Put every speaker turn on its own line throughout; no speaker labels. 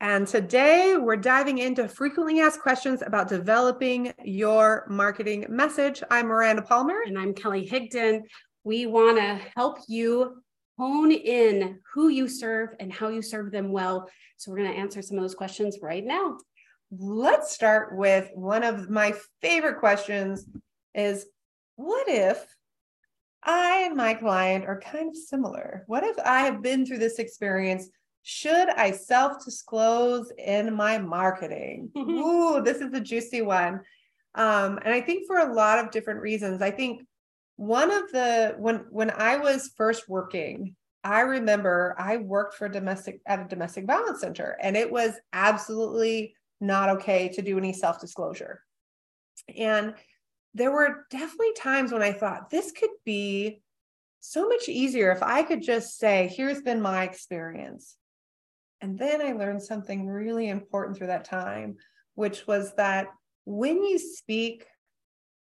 And today we're diving into frequently asked questions about developing your marketing message. I'm Miranda Palmer.
And I'm Kelly Higdon. We want to help you hone in who you serve and how you serve them well. So we're going to answer some of those questions right now.
Let's start with one of my favorite questions is what if I and my client are kind of similar? What if I have been through this experience should I self disclose in my marketing? Ooh, this is a juicy one. Um, and I think for a lot of different reasons. I think one of the when when I was first working, I remember I worked for domestic at a domestic violence center, and it was absolutely not okay to do any self disclosure. And there were definitely times when I thought this could be so much easier if I could just say, here's been my experience. And then I learned something really important through that time, which was that when you speak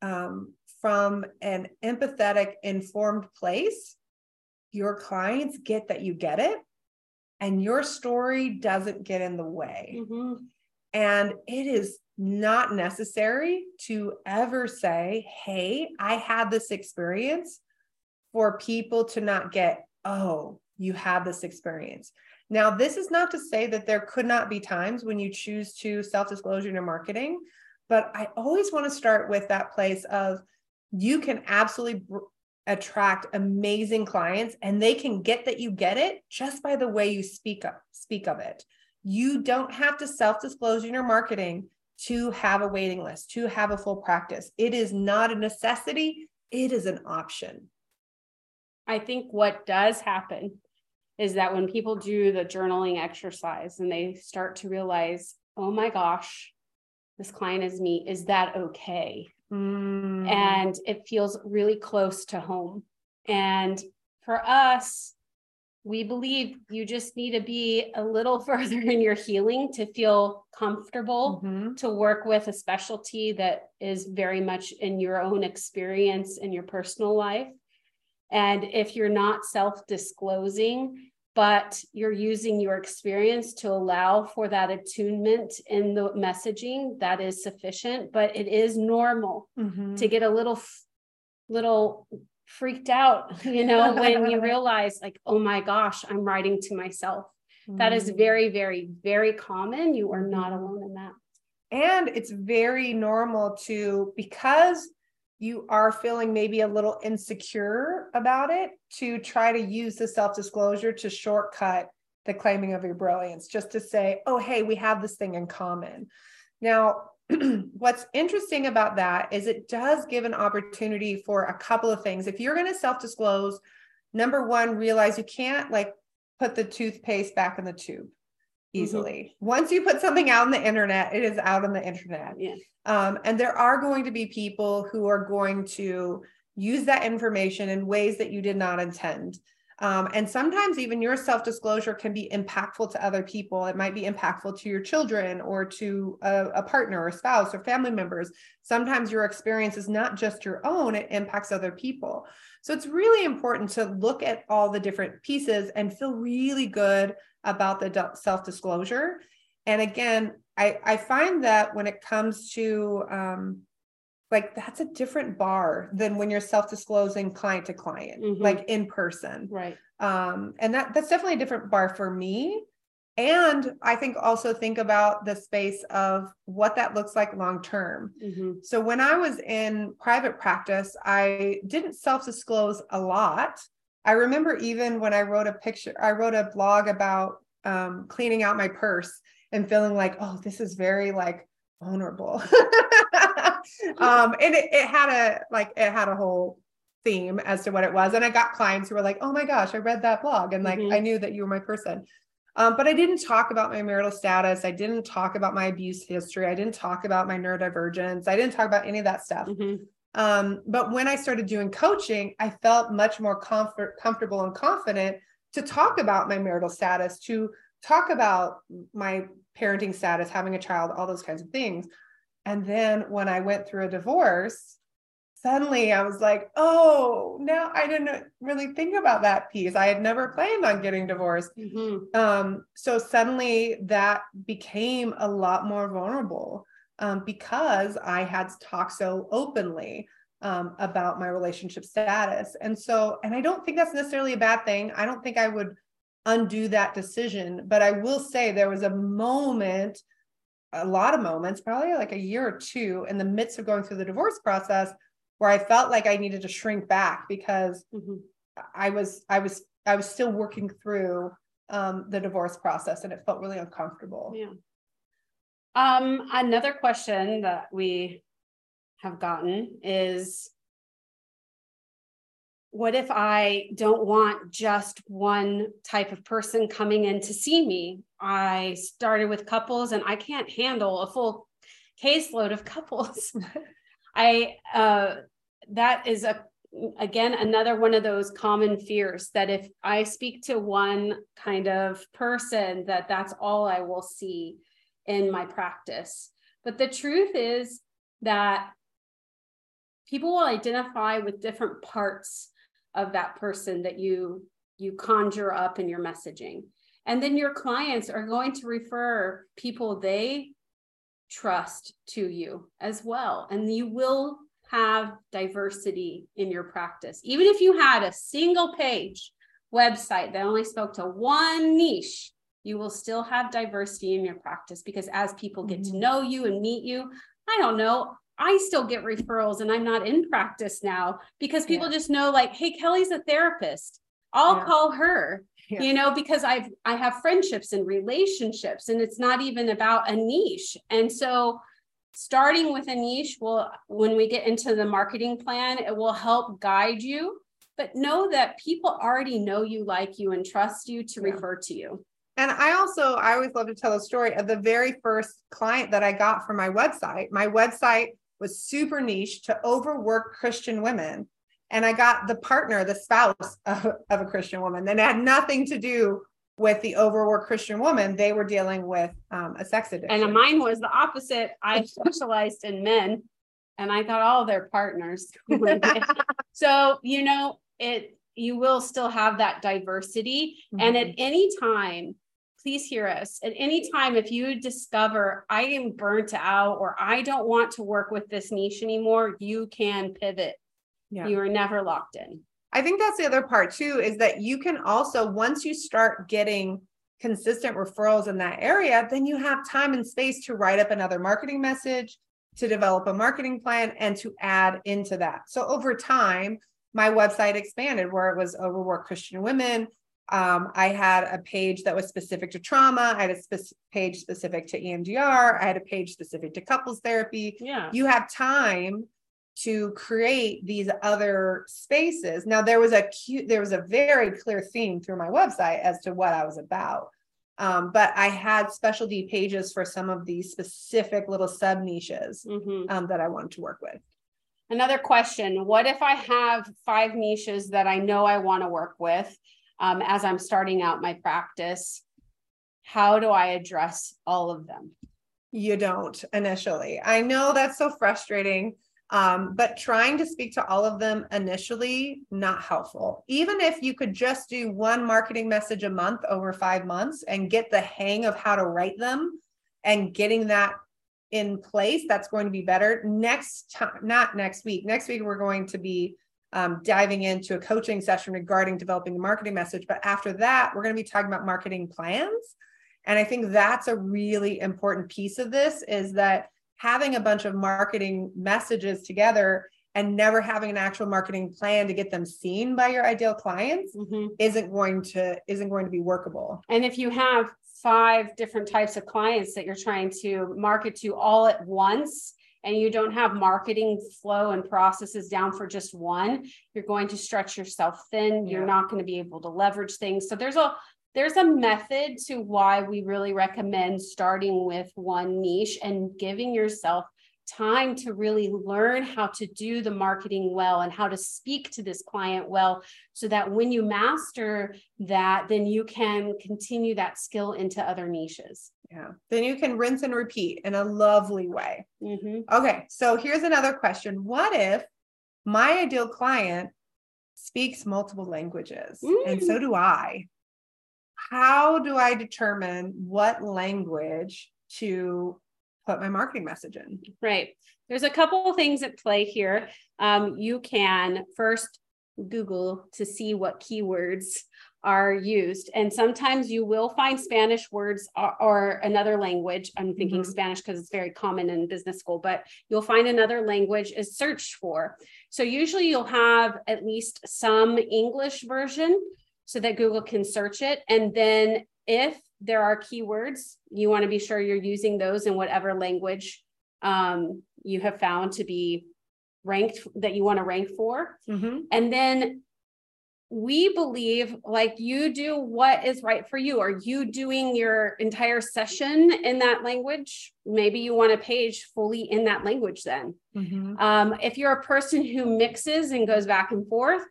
um, from an empathetic, informed place, your clients get that you get it and your story doesn't get in the way. Mm-hmm. And it is not necessary to ever say, Hey, I had this experience for people to not get, Oh, you have this experience. Now, this is not to say that there could not be times when you choose to self disclosure in your marketing, but I always want to start with that place of you can absolutely br- attract amazing clients and they can get that you get it just by the way you speak up speak of it. You don't have to self disclose in your marketing to have a waiting list, to have a full practice. It is not a necessity, it is an option.
I think what does happen is that when people do the journaling exercise and they start to realize, oh my gosh, this client is me, is that okay? Mm. And it feels really close to home. And for us, we believe you just need to be a little further in your healing to feel comfortable mm-hmm. to work with a specialty that is very much in your own experience in your personal life. And if you're not self disclosing, but you're using your experience to allow for that attunement in the messaging, that is sufficient. But it is normal mm-hmm. to get a little, little freaked out, you know, when you realize, like, oh my gosh, I'm writing to myself. Mm-hmm. That is mm-hmm. very, very, very common. You are not alone in that.
And it's very normal to, because you are feeling maybe a little insecure about it to try to use the self disclosure to shortcut the claiming of your brilliance, just to say, oh, hey, we have this thing in common. Now, what's interesting about that is it does give an opportunity for a couple of things. If you're going to self disclose, number one, realize you can't like put the toothpaste back in the tube easily. Mm-hmm. Once you put something out on the internet, it is out on the internet. Yeah. Um, and there are going to be people who are going to use that information in ways that you did not intend. Um, and sometimes even your self disclosure can be impactful to other people. It might be impactful to your children or to a, a, partner or spouse or family members. Sometimes your experience is not just your own, it impacts other people. So it's really important to look at all the different pieces and feel really good about the self disclosure. And again, I, I find that when it comes to um, like that's a different bar than when you're self-disclosing client to client mm-hmm. like in person
right
um and that that's definitely a different bar for me and i think also think about the space of what that looks like long term mm-hmm. so when i was in private practice i didn't self-disclose a lot i remember even when i wrote a picture i wrote a blog about um, cleaning out my purse and feeling like oh this is very like vulnerable um, and it, it had a like it had a whole theme as to what it was. And I got clients who were like, "Oh my gosh, I read that blog, and like mm-hmm. I knew that you were my person." Um, but I didn't talk about my marital status. I didn't talk about my abuse history. I didn't talk about my neurodivergence. I didn't talk about any of that stuff. Mm-hmm. Um, but when I started doing coaching, I felt much more comfort, comfortable and confident to talk about my marital status, to talk about my parenting status, having a child, all those kinds of things. And then when I went through a divorce, suddenly I was like, oh, now I didn't really think about that piece. I had never planned on getting divorced. Mm-hmm. Um, so suddenly that became a lot more vulnerable um, because I had talked so openly um, about my relationship status. And so, and I don't think that's necessarily a bad thing. I don't think I would undo that decision, but I will say there was a moment, a lot of moments, probably like a year or two in the midst of going through the divorce process where I felt like I needed to shrink back because mm-hmm. I was, I was, I was still working through um, the divorce process and it felt really uncomfortable.
Yeah. Um, another question that we have gotten is what if I don't want just one type of person coming in to see me? I started with couples and I can't handle a full caseload of couples. I uh, that is a again another one of those common fears that if I speak to one kind of person that that's all I will see in my practice. But the truth is that people will identify with different parts of that person that you you conjure up in your messaging. And then your clients are going to refer people they trust to you as well. And you will have diversity in your practice. Even if you had a single page website that only spoke to one niche, you will still have diversity in your practice because as people get to mm-hmm. know you and meet you, I don't know, I still get referrals and I'm not in practice now because people yeah. just know like, hey, Kelly's a therapist. I'll yeah. call her. Yeah. You know, because I've I have friendships and relationships, and it's not even about a niche. And so starting with a niche will when we get into the marketing plan, it will help guide you. But know that people already know you, like you, and trust you to refer to you.
And I also, I always love to tell a story of the very first client that I got for my website. My website was super niche to overwork Christian women. And I got the partner, the spouse of, of a Christian woman that had nothing to do with the overworked Christian woman. They were dealing with um, a sex addiction.
And mine was the opposite. I specialized in men and I got all their partners. so, you know, it, you will still have that diversity. Mm-hmm. And at any time, please hear us. At any time if you discover i am burnt out or i don't want to work with this niche anymore you can pivot. Yeah. you are never locked in.
I think that's the other part too is that you can also once you start getting consistent referrals in that area then you have time and space to write up another marketing message to develop a marketing plan and to add into that. So over time my website expanded where it was overworked christian women um, I had a page that was specific to trauma. I had a spe- page specific to EMDR. I had a page specific to couples therapy.
Yeah.
You have time to create these other spaces. Now there was a cute, there was a very clear theme through my website as to what I was about. Um, but I had specialty pages for some of these specific little sub niches mm-hmm. um, that I wanted to work with.
Another question What if I have five niches that I know I want to work with? Um, as I'm starting out my practice, how do I address all of them?
You don't initially. I know that's so frustrating. Um, but trying to speak to all of them initially, not helpful. Even if you could just do one marketing message a month over five months and get the hang of how to write them and getting that in place, that's going to be better. Next time, not next week. Next week, we're going to be um, diving into a coaching session regarding developing a marketing message. But after that, we're going to be talking about marketing plans. And I think that's a really important piece of this is that having a bunch of marketing messages together and never having an actual marketing plan to get them seen by your ideal clients mm-hmm. isn't going to isn't going to be workable.
And if you have five different types of clients that you're trying to market to all at once, and you don't have marketing flow and processes down for just one, you're going to stretch yourself thin. Yeah. You're not going to be able to leverage things. So there's a there's a method to why we really recommend starting with one niche and giving yourself time to really learn how to do the marketing well and how to speak to this client well so that when you master that then you can continue that skill into other niches
yeah then you can rinse and repeat in a lovely way
mm-hmm.
okay so here's another question what if my ideal client speaks multiple languages mm. and so do i how do i determine what language to put my marketing message in.
Right. There's a couple of things at play here. Um, you can first Google to see what keywords are used. And sometimes you will find Spanish words or, or another language. I'm thinking mm-hmm. Spanish because it's very common in business school, but you'll find another language is searched for. So usually you'll have at least some English version so that Google can search it. And then if there are keywords. You want to be sure you're using those in whatever language um, you have found to be ranked that you want to rank for.
Mm-hmm.
And then we believe like you do what is right for you. Are you doing your entire session in that language? Maybe you want a page fully in that language then.
Mm-hmm.
Um, if you're a person who mixes and goes back and forth,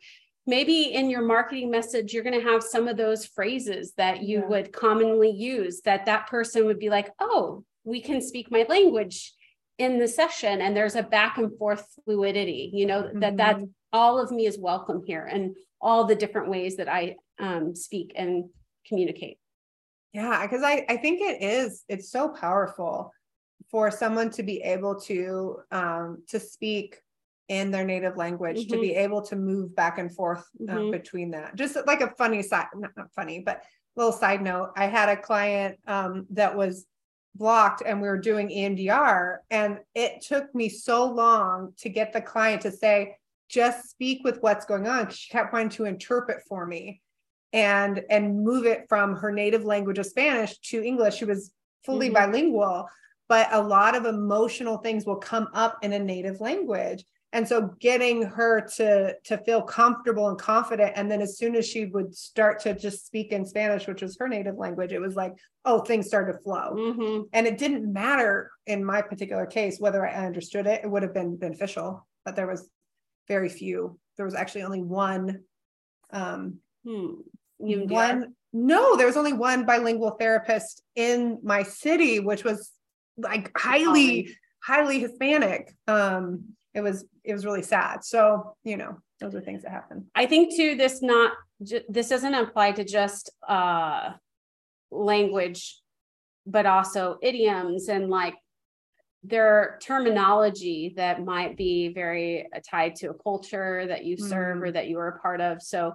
maybe in your marketing message you're going to have some of those phrases that you yeah. would commonly use that that person would be like oh we can speak my language in the session and there's a back and forth fluidity you know mm-hmm. that that all of me is welcome here and all the different ways that i um, speak and communicate
yeah because I, I think it is it's so powerful for someone to be able to um, to speak in their native language mm-hmm. to be able to move back and forth um, mm-hmm. between that. Just like a funny side, not, not funny, but little side note. I had a client um, that was blocked and we were doing EMDR, and it took me so long to get the client to say, just speak with what's going on. She kept wanting to interpret for me and and move it from her native language of Spanish to English. She was fully mm-hmm. bilingual, but a lot of emotional things will come up in a native language and so getting her to to feel comfortable and confident and then as soon as she would start to just speak in spanish which was her native language it was like oh things started to flow
mm-hmm.
and it didn't matter in my particular case whether i understood it it would have been beneficial but there was very few there was actually only one um
hmm.
one no there was only one bilingual therapist in my city which was like highly highly hispanic um it was it was really sad. So, you know, those are things that happen.
I think too, this not this doesn't apply to just uh language, but also idioms and like their terminology that might be very tied to a culture that you serve mm. or that you are a part of. So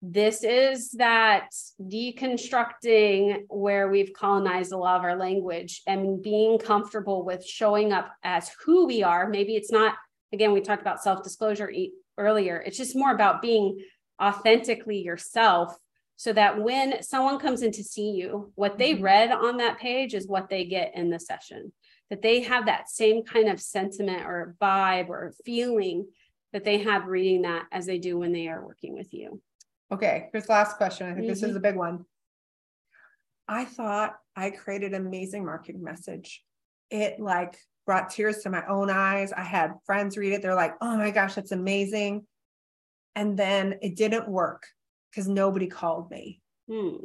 this is that deconstructing where we've colonized a lot of our language and being comfortable with showing up as who we are. Maybe it's not, again, we talked about self disclosure earlier. It's just more about being authentically yourself so that when someone comes in to see you, what they mm-hmm. read on that page is what they get in the session, that they have that same kind of sentiment or vibe or feeling that they have reading that as they do when they are working with you.
Okay, here's the last question. I think mm-hmm. this is mm-hmm. a big one. I thought I created an amazing marketing message. It like brought tears to my own eyes. I had friends read it. They're like, oh my gosh, that's amazing. And then it didn't work because nobody called me.
Hmm.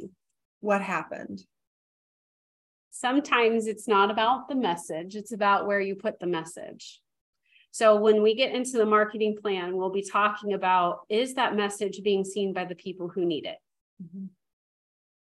What happened?
Sometimes it's not about the message, it's about where you put the message. So when we get into the marketing plan, we'll be talking about is that message being seen by the people who need it?
Mm-hmm.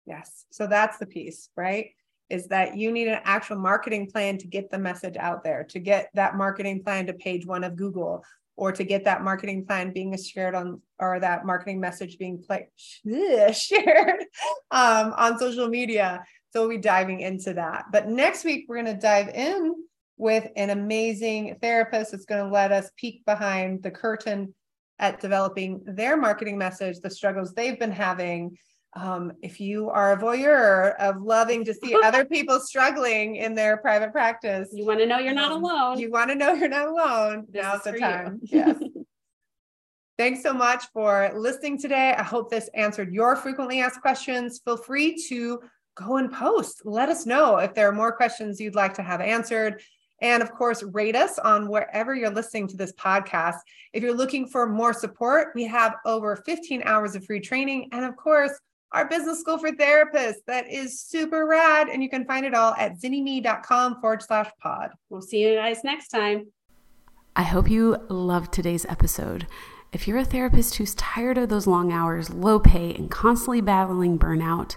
Yes. So that's the piece, right? Is that you need an actual marketing plan to get the message out there, to get that marketing plan to page one of Google, or to get that marketing plan being shared on, or that marketing message being play, shared um, on social media. So we'll be diving into that. But next week, we're going to dive in with an amazing therapist that's going to let us peek behind the curtain at developing their marketing message, the struggles they've been having. Um, if you are a voyeur of loving to see other people struggling in their private practice,
you want to know you're not um, alone.
You want to know you're not alone. This Now's the time. yes. Thanks so much for listening today. I hope this answered your frequently asked questions. Feel free to go and post. Let us know if there are more questions you'd like to have answered. And of course, rate us on wherever you're listening to this podcast. If you're looking for more support, we have over 15 hours of free training. And of course, our business school for therapists that is super rad. And you can find it all at zynnyme.com forward slash pod.
We'll see you guys next time.
I hope you loved today's episode. If you're a therapist who's tired of those long hours, low pay, and constantly battling burnout,